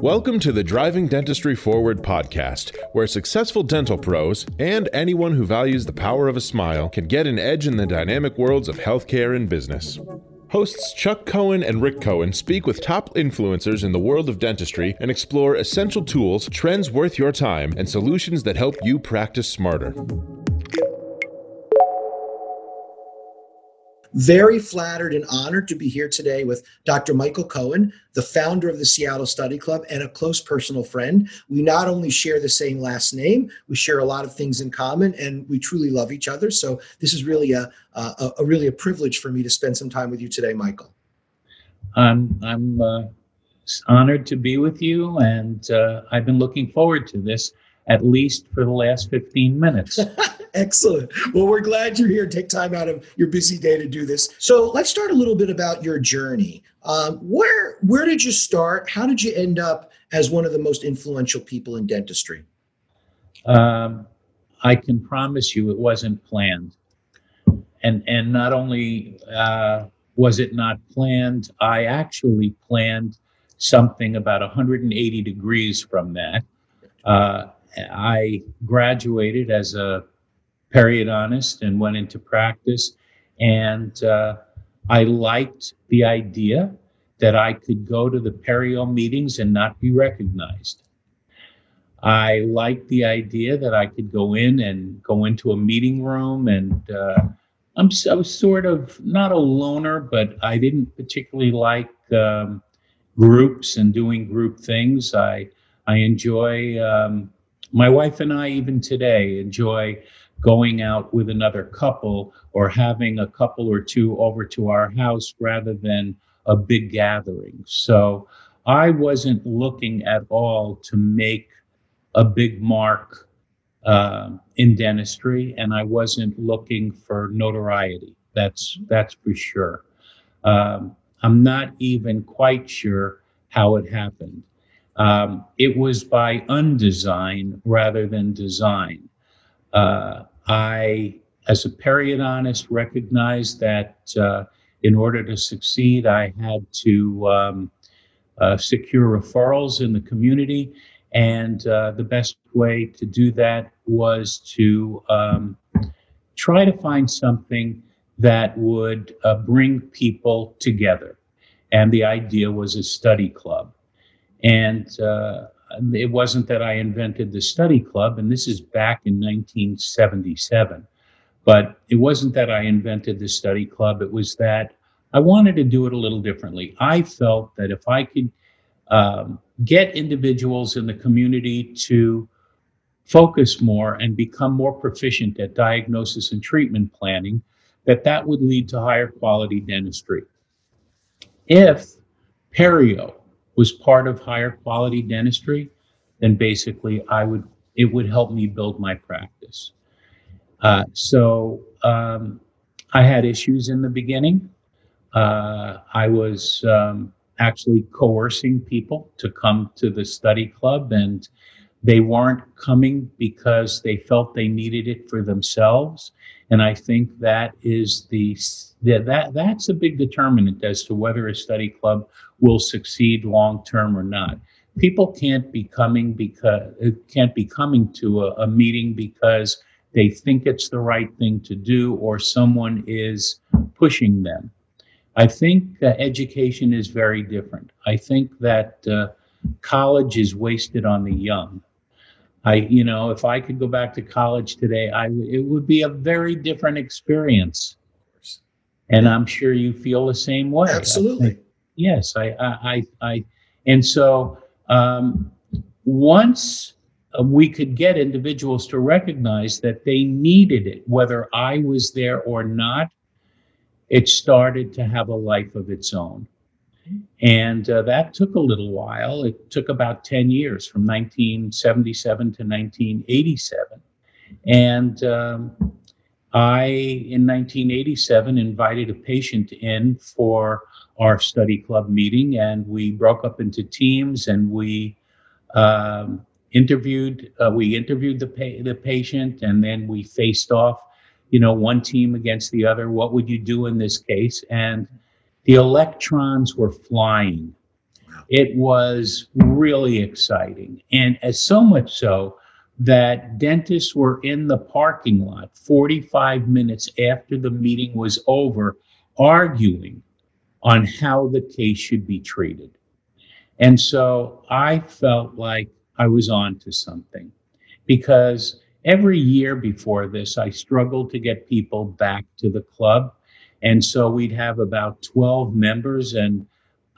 Welcome to the Driving Dentistry Forward podcast, where successful dental pros and anyone who values the power of a smile can get an edge in the dynamic worlds of healthcare and business. Hosts Chuck Cohen and Rick Cohen speak with top influencers in the world of dentistry and explore essential tools, trends worth your time, and solutions that help you practice smarter. Very flattered and honored to be here today with Dr. Michael Cohen, the founder of the Seattle Study Club and a close personal friend. We not only share the same last name, we share a lot of things in common, and we truly love each other. So this is really a, a, a really a privilege for me to spend some time with you today, Michael. I'm I'm uh, honored to be with you, and uh, I've been looking forward to this at least for the last 15 minutes. Excellent. Well, we're glad you're here. Take time out of your busy day to do this. So let's start a little bit about your journey. Um, where where did you start? How did you end up as one of the most influential people in dentistry? Um, I can promise you it wasn't planned, and and not only uh, was it not planned, I actually planned something about 180 degrees from that. Uh, I graduated as a periodontist and went into practice. And uh, I liked the idea that I could go to the perio meetings and not be recognized. I liked the idea that I could go in and go into a meeting room and uh, I'm so sort of not a loner, but I didn't particularly like um, groups and doing group things. I I enjoy um, my wife and I even today enjoy going out with another couple or having a couple or two over to our house rather than a big gathering. So I wasn't looking at all to make a big mark uh, in dentistry, and I wasn't looking for notoriety. That's that's for sure. Um, I'm not even quite sure how it happened. Um, it was by undesign rather than design. Uh, I, as a periodontist, recognized that uh, in order to succeed, I had to um, uh, secure referrals in the community. And uh, the best way to do that was to um, try to find something that would uh, bring people together. And the idea was a study club. And uh, it wasn't that I invented the study club, and this is back in 1977. But it wasn't that I invented the study club, it was that I wanted to do it a little differently. I felt that if I could um, get individuals in the community to focus more and become more proficient at diagnosis and treatment planning, that that would lead to higher quality dentistry. If perio was part of higher quality dentistry, then basically I would it would help me build my practice. Uh, so um, I had issues in the beginning. Uh, I was um, actually coercing people to come to the study club, and they weren't coming because they felt they needed it for themselves. And I think that is the that that's a big determinant as to whether a study club will succeed long term or not. People can't be coming because can't be coming to a, a meeting because they think it's the right thing to do or someone is pushing them. I think uh, education is very different. I think that uh, college is wasted on the young. I, you know, if I could go back to college today, I it would be a very different experience. And I'm sure you feel the same way. Absolutely. I think, yes, I, I, I, I, and so um, once we could get individuals to recognize that they needed it, whether I was there or not, it started to have a life of its own. And uh, that took a little while. It took about 10 years from 1977 to 1987. And um, I, in 1987, invited a patient in for our study club meeting, and we broke up into teams and we um, interviewed. Uh, we interviewed the pa- the patient, and then we faced off. You know, one team against the other. What would you do in this case? And the electrons were flying It was really exciting. And as so much so that dentists were in the parking lot 45 minutes after the meeting was over, arguing on how the case should be treated. And so I felt like I was on to something because every year before this, I struggled to get people back to the club. And so we'd have about 12 members, and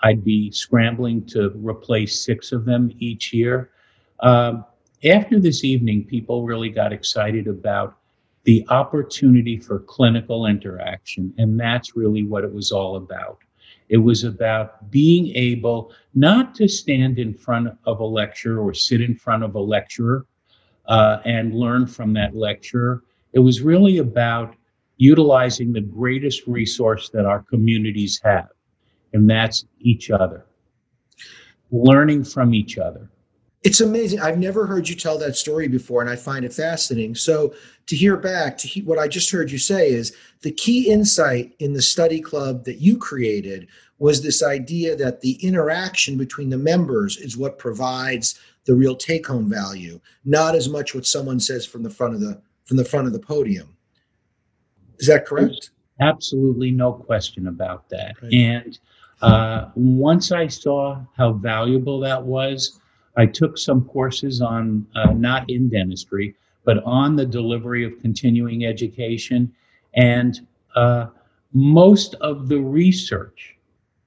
I'd be scrambling to replace six of them each year. Um, after this evening, people really got excited about the opportunity for clinical interaction, and that's really what it was all about. It was about being able not to stand in front of a lecture or sit in front of a lecturer uh, and learn from that lecturer. It was really about utilizing the greatest resource that our communities have, and that's each other. Learning from each other. It's amazing. I've never heard you tell that story before, and I find it fascinating. So, to hear back to he, what I just heard you say is the key insight in the study club that you created was this idea that the interaction between the members is what provides the real take home value, not as much what someone says from the front of the from the front of the podium. Is that correct? Absolutely no question about that. Right. And uh, once I saw how valuable that was, I took some courses on, uh, not in dentistry, but on the delivery of continuing education. And uh, most of the research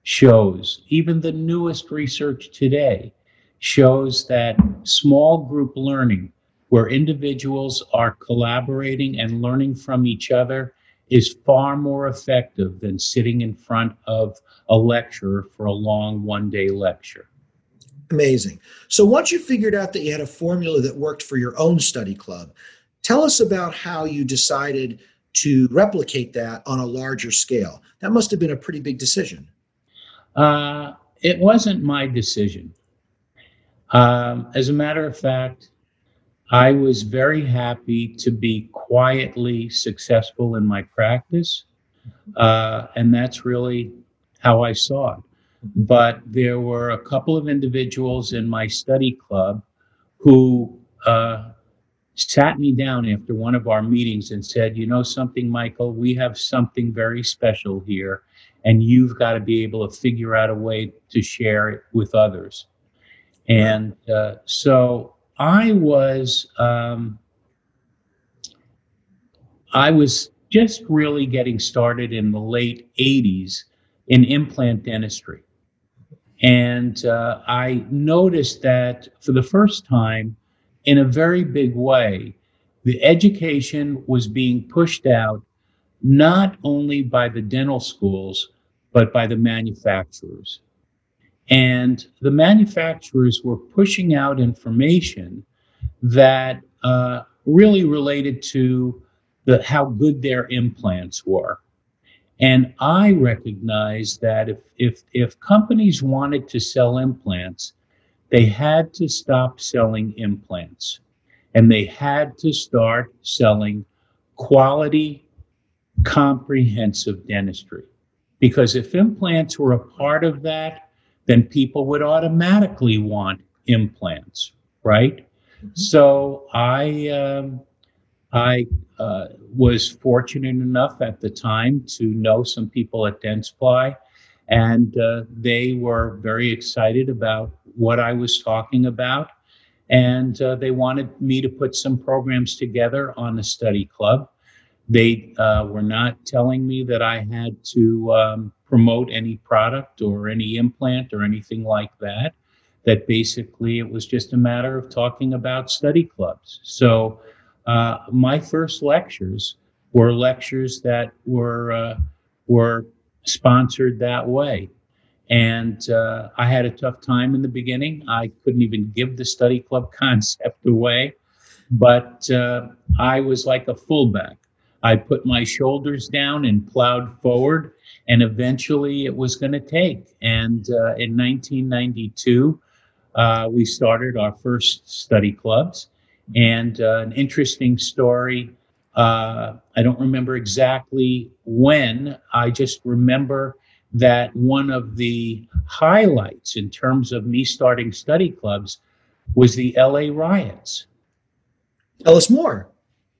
shows, even the newest research today, shows that small group learning, where individuals are collaborating and learning from each other, is far more effective than sitting in front of a lecturer for a long one day lecture. Amazing. So once you figured out that you had a formula that worked for your own study club, tell us about how you decided to replicate that on a larger scale. That must have been a pretty big decision. Uh, it wasn't my decision. Um, as a matter of fact, I was very happy to be quietly successful in my practice. Uh, and that's really how I saw it but there were a couple of individuals in my study club who uh, sat me down after one of our meetings and said, You know something, Michael, we have something very special here, and you've got to be able to figure out a way to share it with others. And uh, so I was. Um, I was just really getting started in the late 80s in implant dentistry. And uh, I noticed that for the first time, in a very big way, the education was being pushed out not only by the dental schools, but by the manufacturers. And the manufacturers were pushing out information that uh, really related to the, how good their implants were. And I recognize that if, if, if companies wanted to sell implants, they had to stop selling implants and they had to start selling quality, comprehensive dentistry. Because if implants were a part of that, then people would automatically want implants, right? Mm-hmm. So I, um, I uh, was fortunate enough at the time to know some people at Dentsply, and uh, they were very excited about what I was talking about. And uh, they wanted me to put some programs together on the study club. They uh, were not telling me that I had to um, promote any product or any implant or anything like that. That basically it was just a matter of talking about study clubs. So uh, my first lectures were lectures that were uh, were sponsored that way. And uh, I had a tough time in the beginning. I couldn't even give the study club concept away, but uh, I was like a fullback. I put my shoulders down and plowed forward, and eventually it was going to take. And uh, in 1992, uh, we started our first study clubs. And uh, an interesting story. Uh, I don't remember exactly when. I just remember that one of the highlights in terms of me starting study clubs was the LA riots. Tell us more.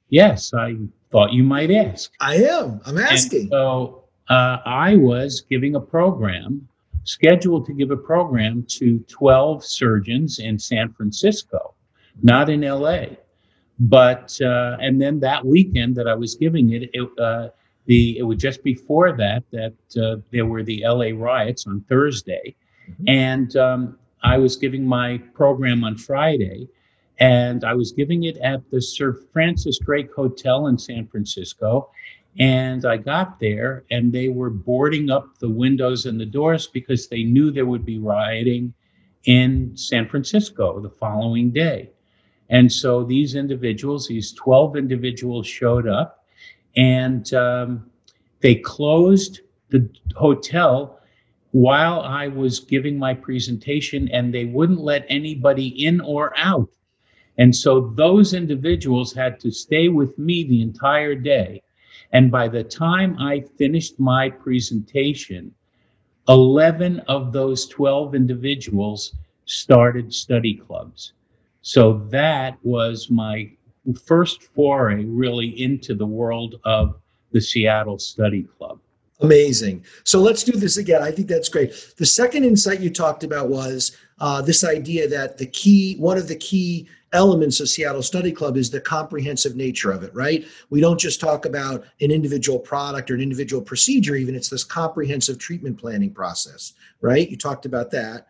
Yes, I thought you might ask. I am. I'm And asking. so uh, I was giving a program, scheduled to give a program to 12 surgeons in San Francisco, not in LA. But, uh, and then that weekend that I was giving it, it, uh, the, it was just before that, that uh, there were the LA riots on Thursday. Mhm. And um, I was giving my program on Friday. And I was giving it at the Sir Francis Drake Hotel in San Francisco. And I got there and they were boarding up the windows and the doors because they knew there would be rioting in San Francisco the following day. And so these individuals, these 12 individuals showed up and um, they closed the hotel while I was giving my presentation and they wouldn't let anybody in or out. And so those individuals had to stay with me the entire day. And by the time I finished my presentation, 11 of those 12 individuals started study clubs. So that was my first foray really into the world of the Seattle Study Club. Amazing. So let's do this again. I think that's great. The second insight you talked about was uh, this idea that the key, one of the key elements of Seattle Study Club is the comprehensive nature of it, right? We don't just talk about an individual product or an individual procedure, even it's this comprehensive treatment planning process, right? You talked about that,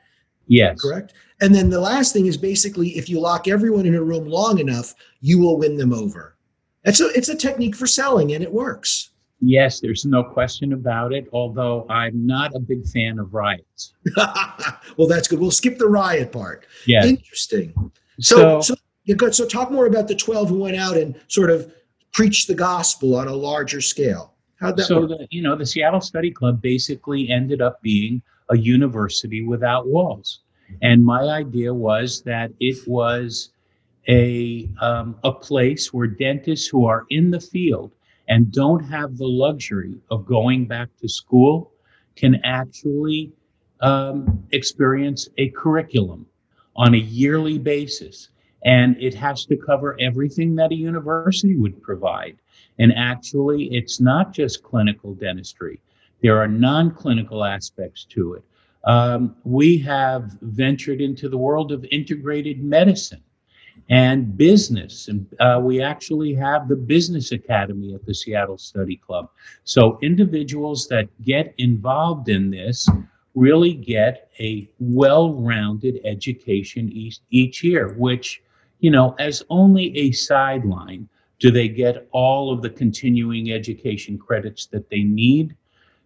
Yes. correct? And then the last thing is basically if you lock everyone in a room long enough, you will win them over. It's a it's a technique for selling and it works. Yes, there's no question about it, although I'm not a big fan of riots. well, that's good. We'll skip the riot part. Yeah. Interesting. So, so, good. So, talk more about the 12 who went out and sort of preached the gospel on a larger scale. How'd that so work? the, you know, the Seattle Study Club basically ended up being a university without walls. And my idea was that it was a um, a place where dentists who are in the field and don't have the luxury of going back to school can actually um, experience a curriculum on a yearly basis. And it has to cover everything that a university would provide. And actually, it's not just clinical dentistry, there are non clinical aspects to it. Um, we have ventured into the world of integrated medicine and business. And uh, we actually have the Business Academy at the Seattle Study Club. So individuals that get involved in this really get a well-rounded education each, each year, which, you know, as only a sideline, do they get all of the continuing education credits that they need?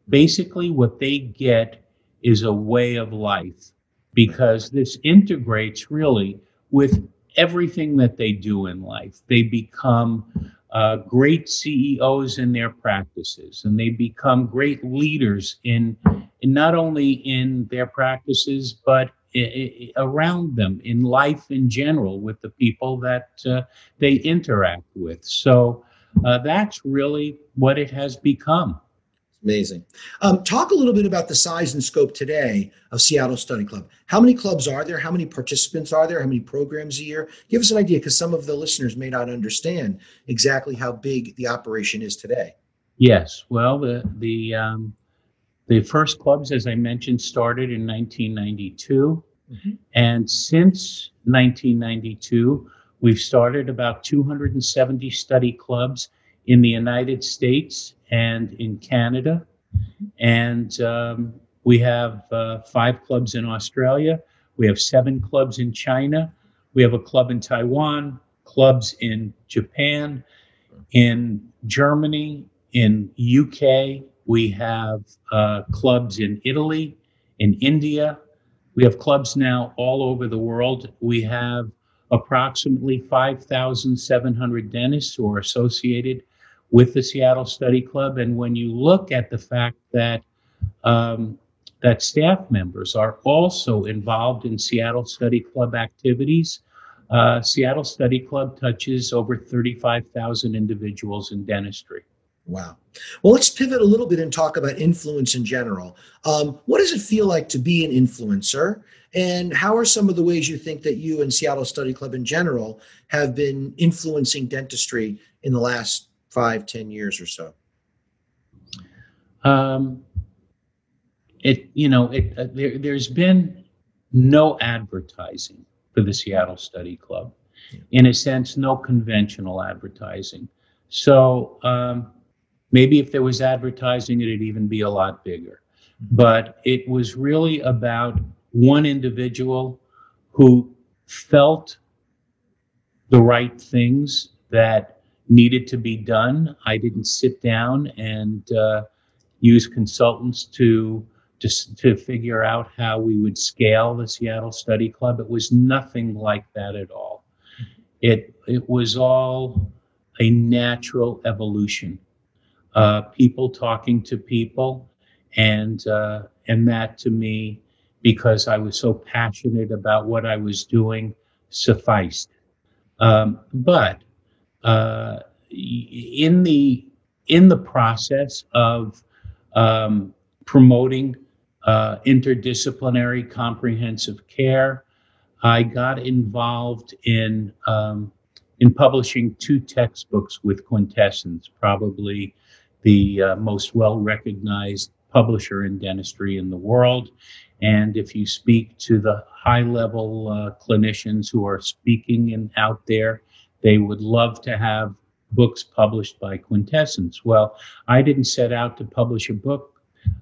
Basically, what they get is a way of life because this integrates really with everything that they do in life. They become uh, great CEOs in their practices, and they become great leaders in, in not only in their practices but i- i- around them in life in general with the people that uh, they interact with. So uh, that's really what it has become. Amazing. Um, talk a little bit about the size and scope today of Seattle Study Club. How many clubs are there? How many participants are there? How many programs a year? Give us an idea because some of the listeners may not understand exactly how big the operation is today. Yes, well, the the um, the first clubs, as I mentioned, started in 1992, Mhm. and since 1992, we've started about 270 study clubs in the United States and in Canada, and um, we have uh, five clubs in Australia. We have seven clubs in China. We have a club in Taiwan, clubs in Japan, in Germany, in UK. We have uh, clubs in Italy, in India. We have clubs now all over the world. We have approximately 5,700 dentists who are associated with the Seattle Study Club. And when you look at the fact that um, that staff members are also involved in Seattle Study Club activities, uh, Seattle Study Club touches over 35,000 individuals in dentistry. Wow. Well, let's pivot a little bit and talk about influence in general. Um, what does it feel like to be an influencer? And how are some of the ways you think that you and Seattle Study Club in general have been influencing dentistry in the last five, ten years or so? Um, it you know it uh, there, there's been no advertising for the Seattle Study Club, in a sense, no conventional advertising. So um, maybe if there was advertising, it'd even be a lot bigger. But it was really about one individual who felt the right things that needed to be done. I didn't sit down and uh, use consultants to, to to figure out how we would scale the Seattle Study Club. It was nothing like that at all. It it was all a natural evolution. Uh, people talking to people, and uh, and that to me, because I was so passionate about what I was doing, sufficed. Um, but uh, in the in the process of um, promoting uh, interdisciplinary comprehensive care, I got involved in um, in publishing two textbooks with Quintessence, probably the uh, most well recognized publisher in dentistry in the world. And if you speak to the high level uh, clinicians who are speaking and out there, they would love to have books published by Quintessence. Well, I didn't set out to publish a book.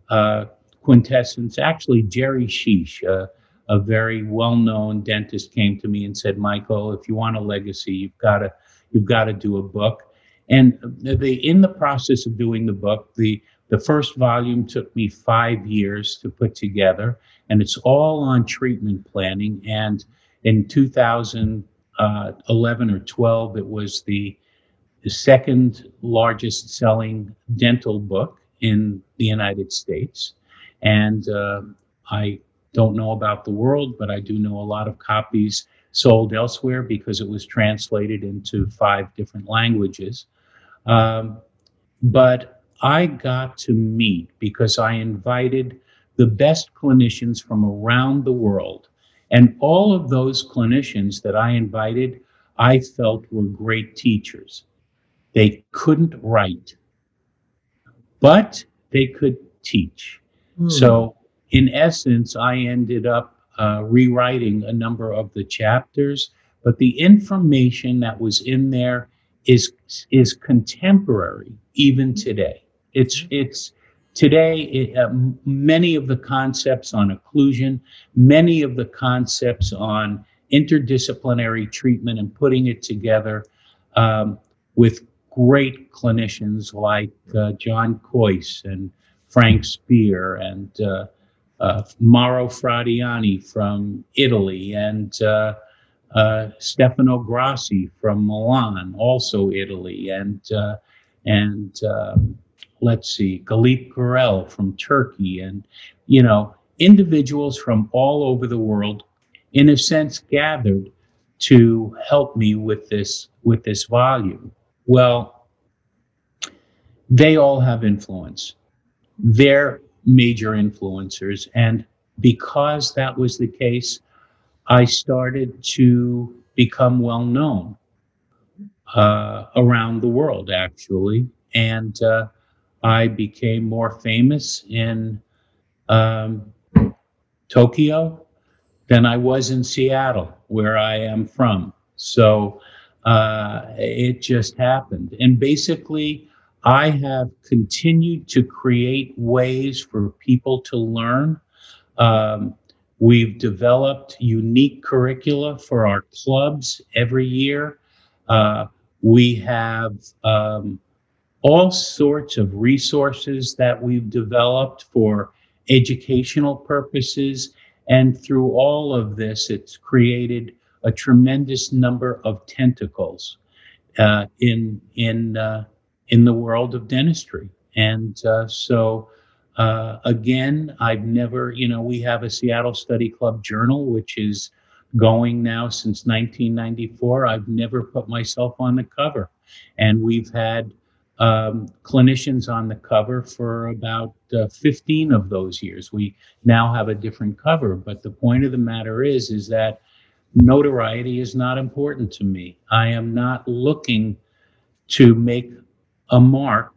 Uh, Quintessence, actually, Jerry Chiche, uh, a very well-known dentist, came to me and said, "Michael, if you want a legacy, you've got to you've got to do a book." And the, in the process of doing the book, the the first volume took me five years to put together, and it's all on treatment planning. And in 2011 or 12, it was the the second largest selling dental book in the United States. And uh, I don't know about the world, but I do know a lot of copies sold elsewhere because it was translated into five different languages. Um, but I got to meet because I invited the best clinicians from around the world. And all of those clinicians that I invited, I felt were great teachers. They couldn't write, but they could teach. Hmm. So, in essence, I ended up uh, rewriting a number of the chapters, but the information that was in there is is contemporary even today. It's it's today it, uh, many of the concepts on occlusion, many of the concepts on interdisciplinary treatment and putting it together um, with great clinicians like uh, John Kois and Frank Spear and uh, uh, Mauro Fradeani from Italy and uh, uh, Stefano Gracis from Milan, also Italy, and uh, and um, let's see, Galip Gürel from Turkey, and you know individuals from all over the world, in a sense, gathered to help me with this with this volume. Well, they all have influence. They're major influencers. And because that was the case, I started to become well known uh, around the world, actually. And uh, I became more famous in um, Tokyo than I was in Seattle, where I am from. So uh, it just happened. And basically, I have continued to create ways for people to learn. Um, we've developed unique curricula for our clubs every year. Uh, we have um, all sorts of resources that we've developed for educational purposes. And through all of this, it's created a tremendous number of tentacles uh, in in uh, in the world of dentistry. And uh, so, uh, again, I've never, you know, we have a Seattle Study Club journal, which is going now since 1994. I've never put myself on the cover. And we've had um, clinicians on the cover for about uh, 15 of those years. We now have a different cover, but the point of the matter is, is that notoriety is not important to me. I am not looking to make a mark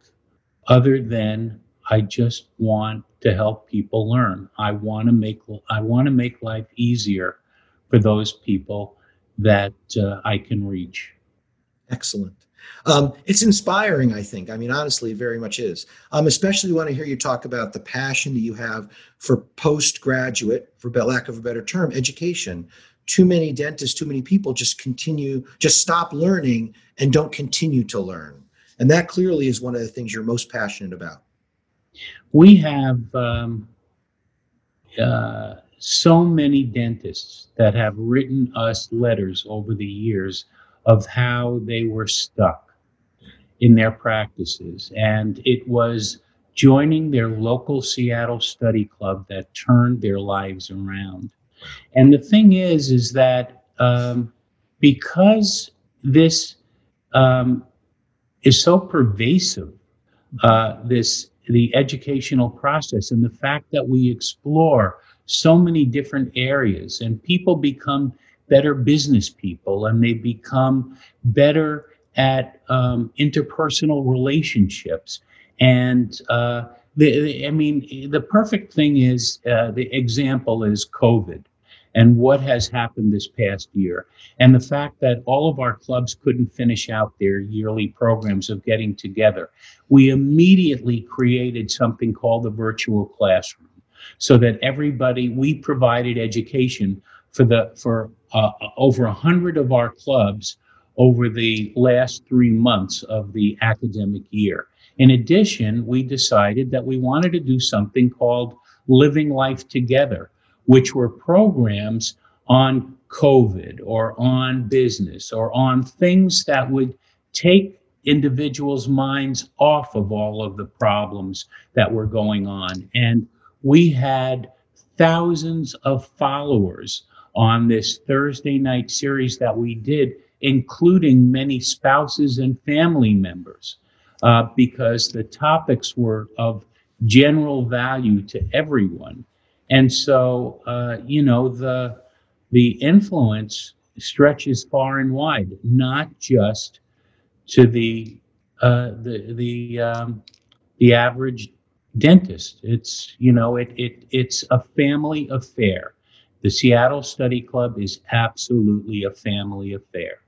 other than I just want to help people learn. I want to make I want to make life easier for those people that uh, I can reach. Excellent. Um, it's inspiring, I think. I mean, honestly, very much is. Um, especially when I hear you talk about the passion that you have for postgraduate, for lack of a better term, education. Too many dentists, too many people just continue, just stop learning and don't continue to learn. And that clearly is one of the things you're most passionate about. We have um, uh, so many dentists that have written us letters over the years of how they were stuck in their practices. And it was joining their local Seattle study club that turned their lives around. And the thing is, is that um, because this um, is so pervasive, uh, this the educational process and the fact that we explore so many different areas and people become better business people and they become better at um, interpersonal relationships. And uh, the, I mean, the perfect thing is uh, the example is COVID and what has happened this past year. And the fact that all of our clubs couldn't finish out their yearly programs of getting together. We immediately created something called the virtual classroom so that everybody, we provided education for the for uh, over a hundred of our clubs over the last three months of the academic year. In addition, we decided that we wanted to do something called Living Life Together, which were programs on COVID or on business or on things that would take individuals' minds off of all of the problems that were going on. And we had thousands of followers on this Thursday night series that we did, including many spouses and family members, uh, because the topics were of general value to everyone. And so, uh, you know, the the influence stretches far and wide, not just to the uh, the the um, the average dentist. It's you know, it it it's a family affair. The Seattle Study Club is absolutely a family affair.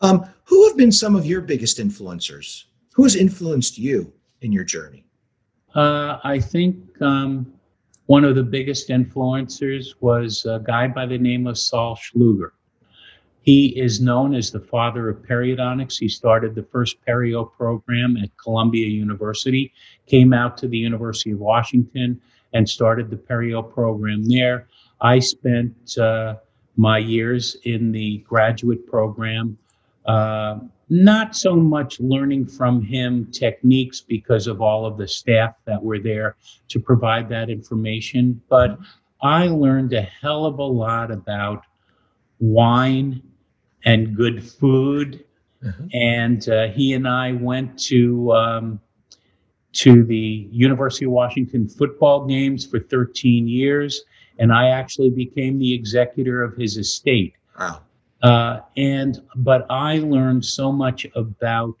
Um, who have been some of your biggest influencers? Who has influenced you in your journey? Uh, I think um, one of the biggest influencers was a guy by the name of Saul Schluger. He is known as the father of periodontics. He started the first perio program at Columbia University, came out to the University of Washington, and started the perio program there. I spent uh, my years in the graduate program, uh, not so much learning from him techniques because of all of the staff that were there to provide that information, but I learned a hell of a lot about wine and good food. Mm-hmm. And uh, he and I went to um, to the University of Washington football games for 13 years, and I actually became the executor of his estate. Wow. Uh, and but I learned so much about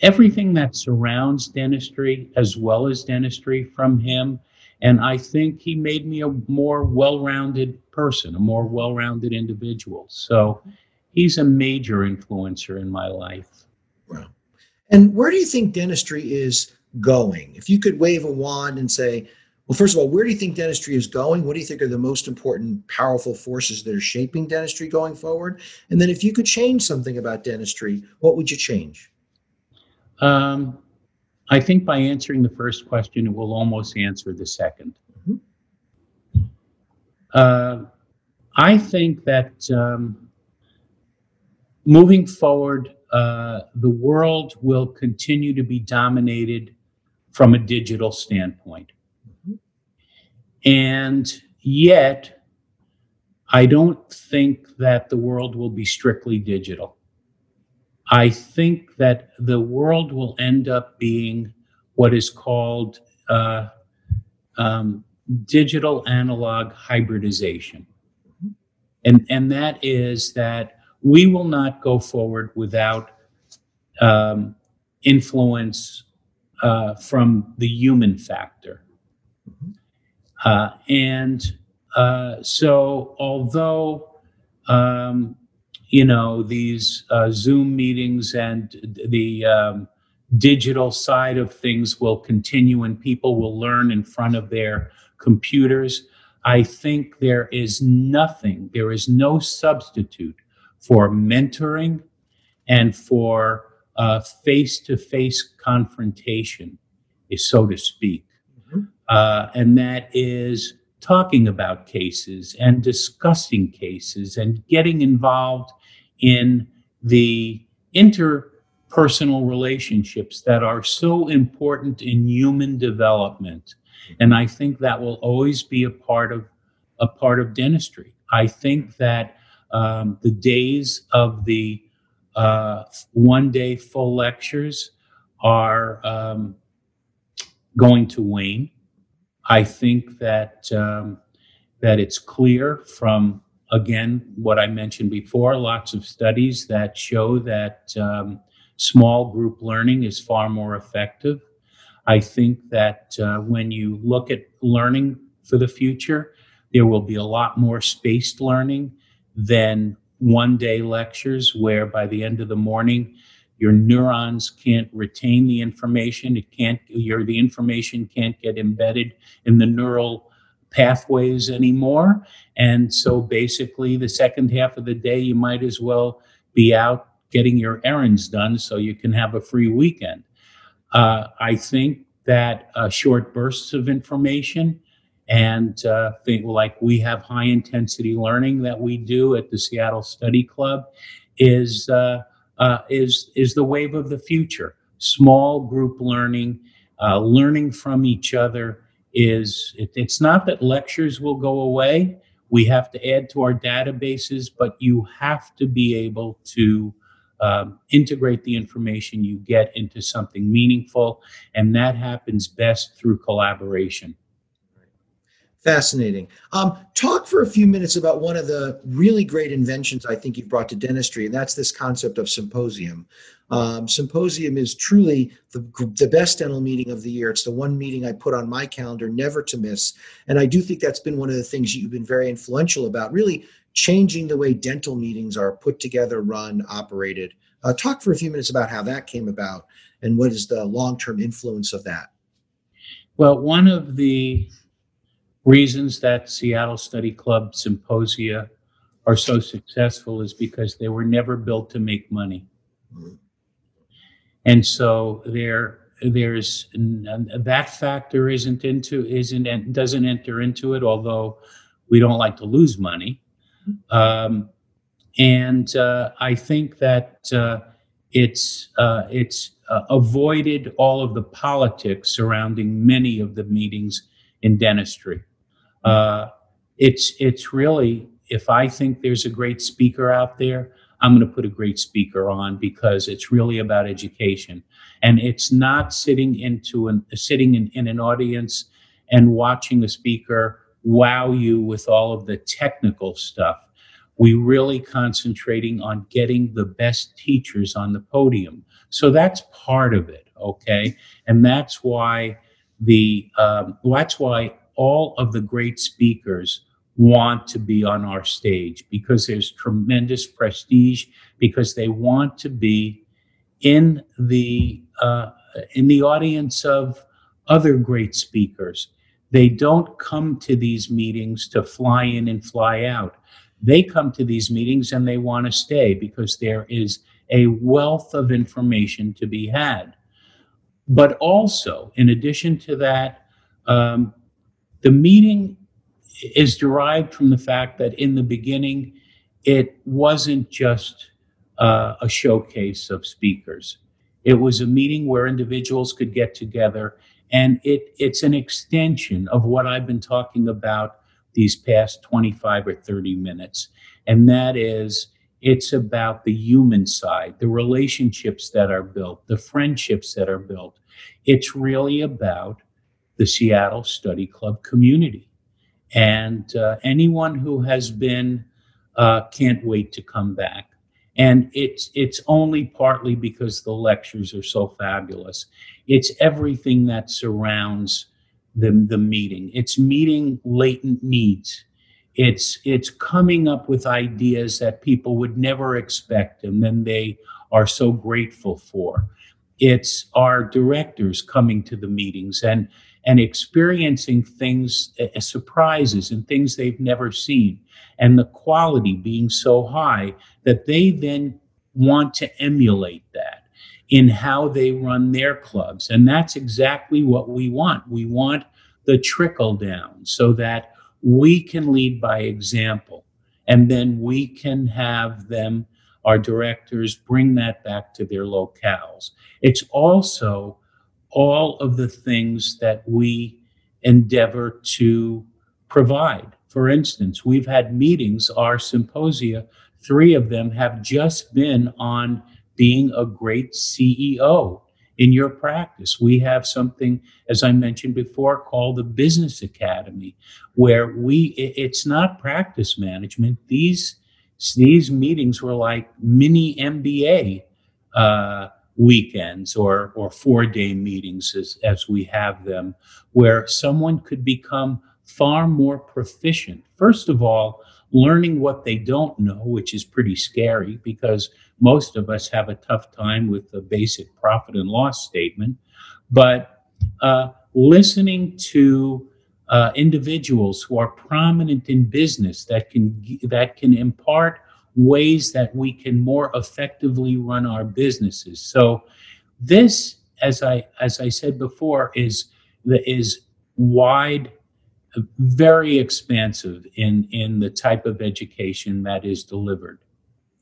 everything that surrounds dentistry as well as dentistry from him. And I think he made me a more well rounded person, a more well rounded individual. So he's a major influencer in my life. Wow. And where do you think dentistry is going? If you could wave a wand and say, well, first of all, where do you think dentistry is going? What do you think are the most important, powerful forces that are shaping dentistry going forward? And then, if you could change something about dentistry, what would you change? Um, I think by answering the first question, it will almost answer the 2nd mm-hmm. uh, I think that um, moving forward, uh, the world will continue to be dominated from a digital standpoint. Mm-hmm. And yet, I don't think that the world will be strictly digital. I think that the world will end up being what is called uh, um, digital analog hybridization. And, and that is that we will not go forward without um, influence uh, from the human factor. Uh, and uh, so, although um, you know these uh, Zoom meetings and the um, digital side of things will continue, and people will learn in front of their computers. I think there is nothing, there is no substitute for mentoring and for face to face confrontation, is so to speak. Mm-hmm. Uh, and that is talking about cases and discussing cases and getting involved in the interpersonal relationships that are so important in human development. And I think that will always be a part of a part of dentistry. I think that um, the days of the uh, one day full lectures are um, going to wane. I think that um, that it's clear from again what I mentioned before, lots of studies that show that um, small group learning is far more effective. I think that uh, when you look at learning for the future, there will be a lot more spaced learning than one day lectures where by the end of the morning your neurons can't retain the information. It can't your the information can't get embedded in the neural pathways anymore. And so basically the second half of the day you might as well be out getting your errands done so you can have a free weekend. Uh, i think that uh, short bursts of information and uh, think like we have high intensity learning that we do at the Seattle Study Club is uh, uh, is is the wave of the future. Small group learning, uh, learning from each other is it, it's not that lectures will go away. We have to add to our databases, but you have to be able to um, integrate the information you get into something meaningful, and that happens best through collaboration. Fascinating. Um, talk for a few minutes about one of the really great inventions I think you've brought to dentistry, and that's this concept of symposium. Um, symposium is truly the, the best dental meeting of the year. It's the one meeting I put on my calendar never to miss. And I do think that's been one of the things you've been very influential about, really changing the way dental meetings are put together, run, operated. Uh, talk for a few minutes about how that came about and what is the long term influence of that. Well, one of the reasons that Seattle Study Club symposia are so successful is because they were never built to make money. And so there there's that factor isn't into isn't and doesn't enter into it although we don't like to lose money um, and uh, I think that uh, it's uh, it's uh, avoided all of the politics surrounding many of the meetings in dentistry. Uh, it's it's really if I think there's a great speaker out there, I'm going to put a great speaker on because it's really about education, and it's not sitting into an sitting in, in an audience and watching a speaker wow you with all of the technical stuff. We really concentrating on getting the best teachers on the podium. So that's part of it, okay, and that's why the um, that's why all of the great speakers want to be on our stage because there's tremendous prestige because they want to be in the uh, in the audience of other great speakers. They don't come to these meetings to fly in and fly out. They come to these meetings and they want to stay because there is a wealth of information to be had. But also in addition to that um, the meeting is derived from the fact that in the beginning, it wasn't just uh, a showcase of speakers. It was a meeting where individuals could get together, and it, it's an extension of what I've been talking about these past 25 or 30 minutes. And that is, It's about the human side, the relationships that are built, the friendships that are built. It's really about the Seattle Study Club community. And uh, anyone who has been uh, can't wait to come back. And it's it's only partly because the lectures are so fabulous. It's everything that surrounds the, the meeting. It's meeting latent needs. It's it's coming up with ideas that people would never expect and then they are so grateful for. It's our directors coming to the meetings and and experiencing things, uh, surprises and things they've never seen, and the quality being so high that they then want to emulate that in how they run their clubs. And that's exactly what we want. We want the trickle down so that we can lead by example and then we can have them our directors bring that back to their locales it's also all of the things that we endeavor to provide. For instance, we've had meetings, our symposia, three of them have just been on being a great CEO in your practice. We have something, as I mentioned before, called the Business Academy, where we it's not practice management. These these meetings were like mini MBA uh, weekends or or four day meetings as, as we have them where someone could become far more proficient. First of all learning what they don't know which is pretty scary because most of us have a tough time with the basic profit and loss statement but uh, listening to uh, individuals who are prominent in business that can that can impart ways that we can more effectively run our businesses. So this, as I as I said before, is is wide, very expansive in in the type of education that is delivered.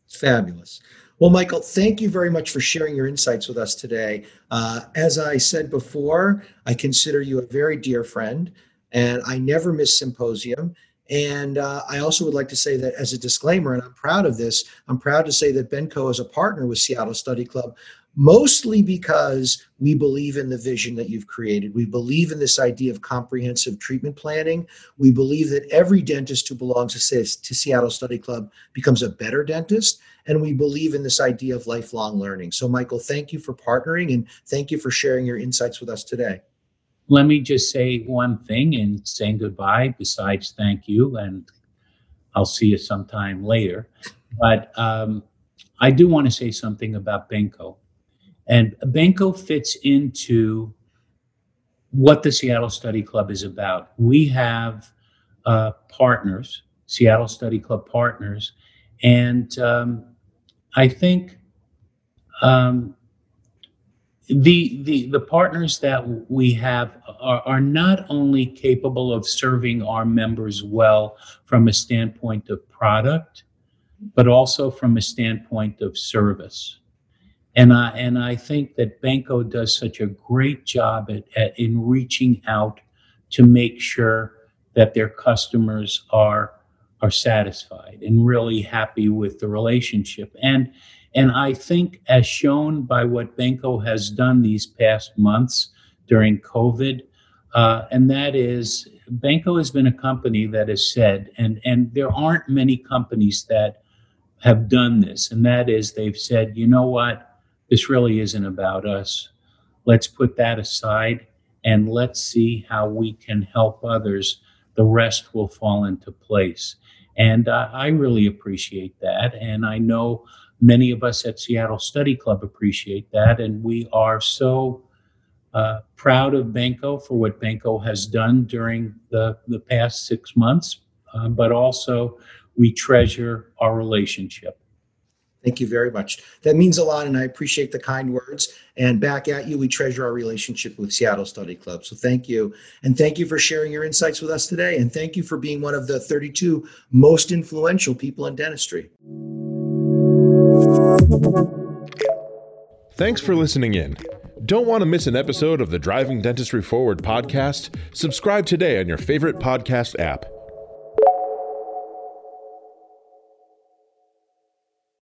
Fabulous. Well, Michael, thank you very much for sharing your insights with us today. Uh, as I said before, I consider you a very dear friend, and I never miss symposium. And uh, I also would like to say that as a disclaimer, and I'm proud of this, I'm proud to say that Benco is a partner with Seattle Study Club, mostly because we believe in the vision that you've created. We believe in this idea of comprehensive treatment planning. We believe that every dentist who belongs to, to Seattle Study Club becomes a better dentist. And we believe in this idea of lifelong learning. So, Michael, thank you for partnering and thank you for sharing your insights with us today let me just say one thing in saying goodbye, besides thank you, and I'll see you sometime later. But um, I do want to say something about Benco. And Benco fits into what the Seattle Study Club is about. We have uh, partners, Seattle Study Club partners, and um, I think um, the the the partners that we have are, are not only capable of serving our members well from a standpoint of product but also from a standpoint of service. And i and i think that benco does such a great job at, at in reaching out to make sure that their customers are are satisfied and really happy with the relationship. And and I think, as shown by what Benco has done these past months during COVID, uh, and that is Benco has been a company that has said, and, and there aren't many companies that have done this, and that is they've said, you know what, this really isn't about us. Let's put that aside and let's see how we can help others. The rest will fall into place. And uh, I really appreciate that. And I know Many of us at Seattle Study Club appreciate that, and we are so uh, proud of Benco for what Benco has done during the, the past six months, uh, but also we treasure our relationship. Thank you very much. That means a lot, and I appreciate the kind words. And back at you, we treasure our relationship with Seattle Study Club. So thank you. And thank you for sharing your insights with us today. And thank you for being one of the 32 most influential people in dentistry. Thanks for listening in. Don't want to miss an episode of the Driving Dentistry Forward podcast? Subscribe today on your favorite podcast app.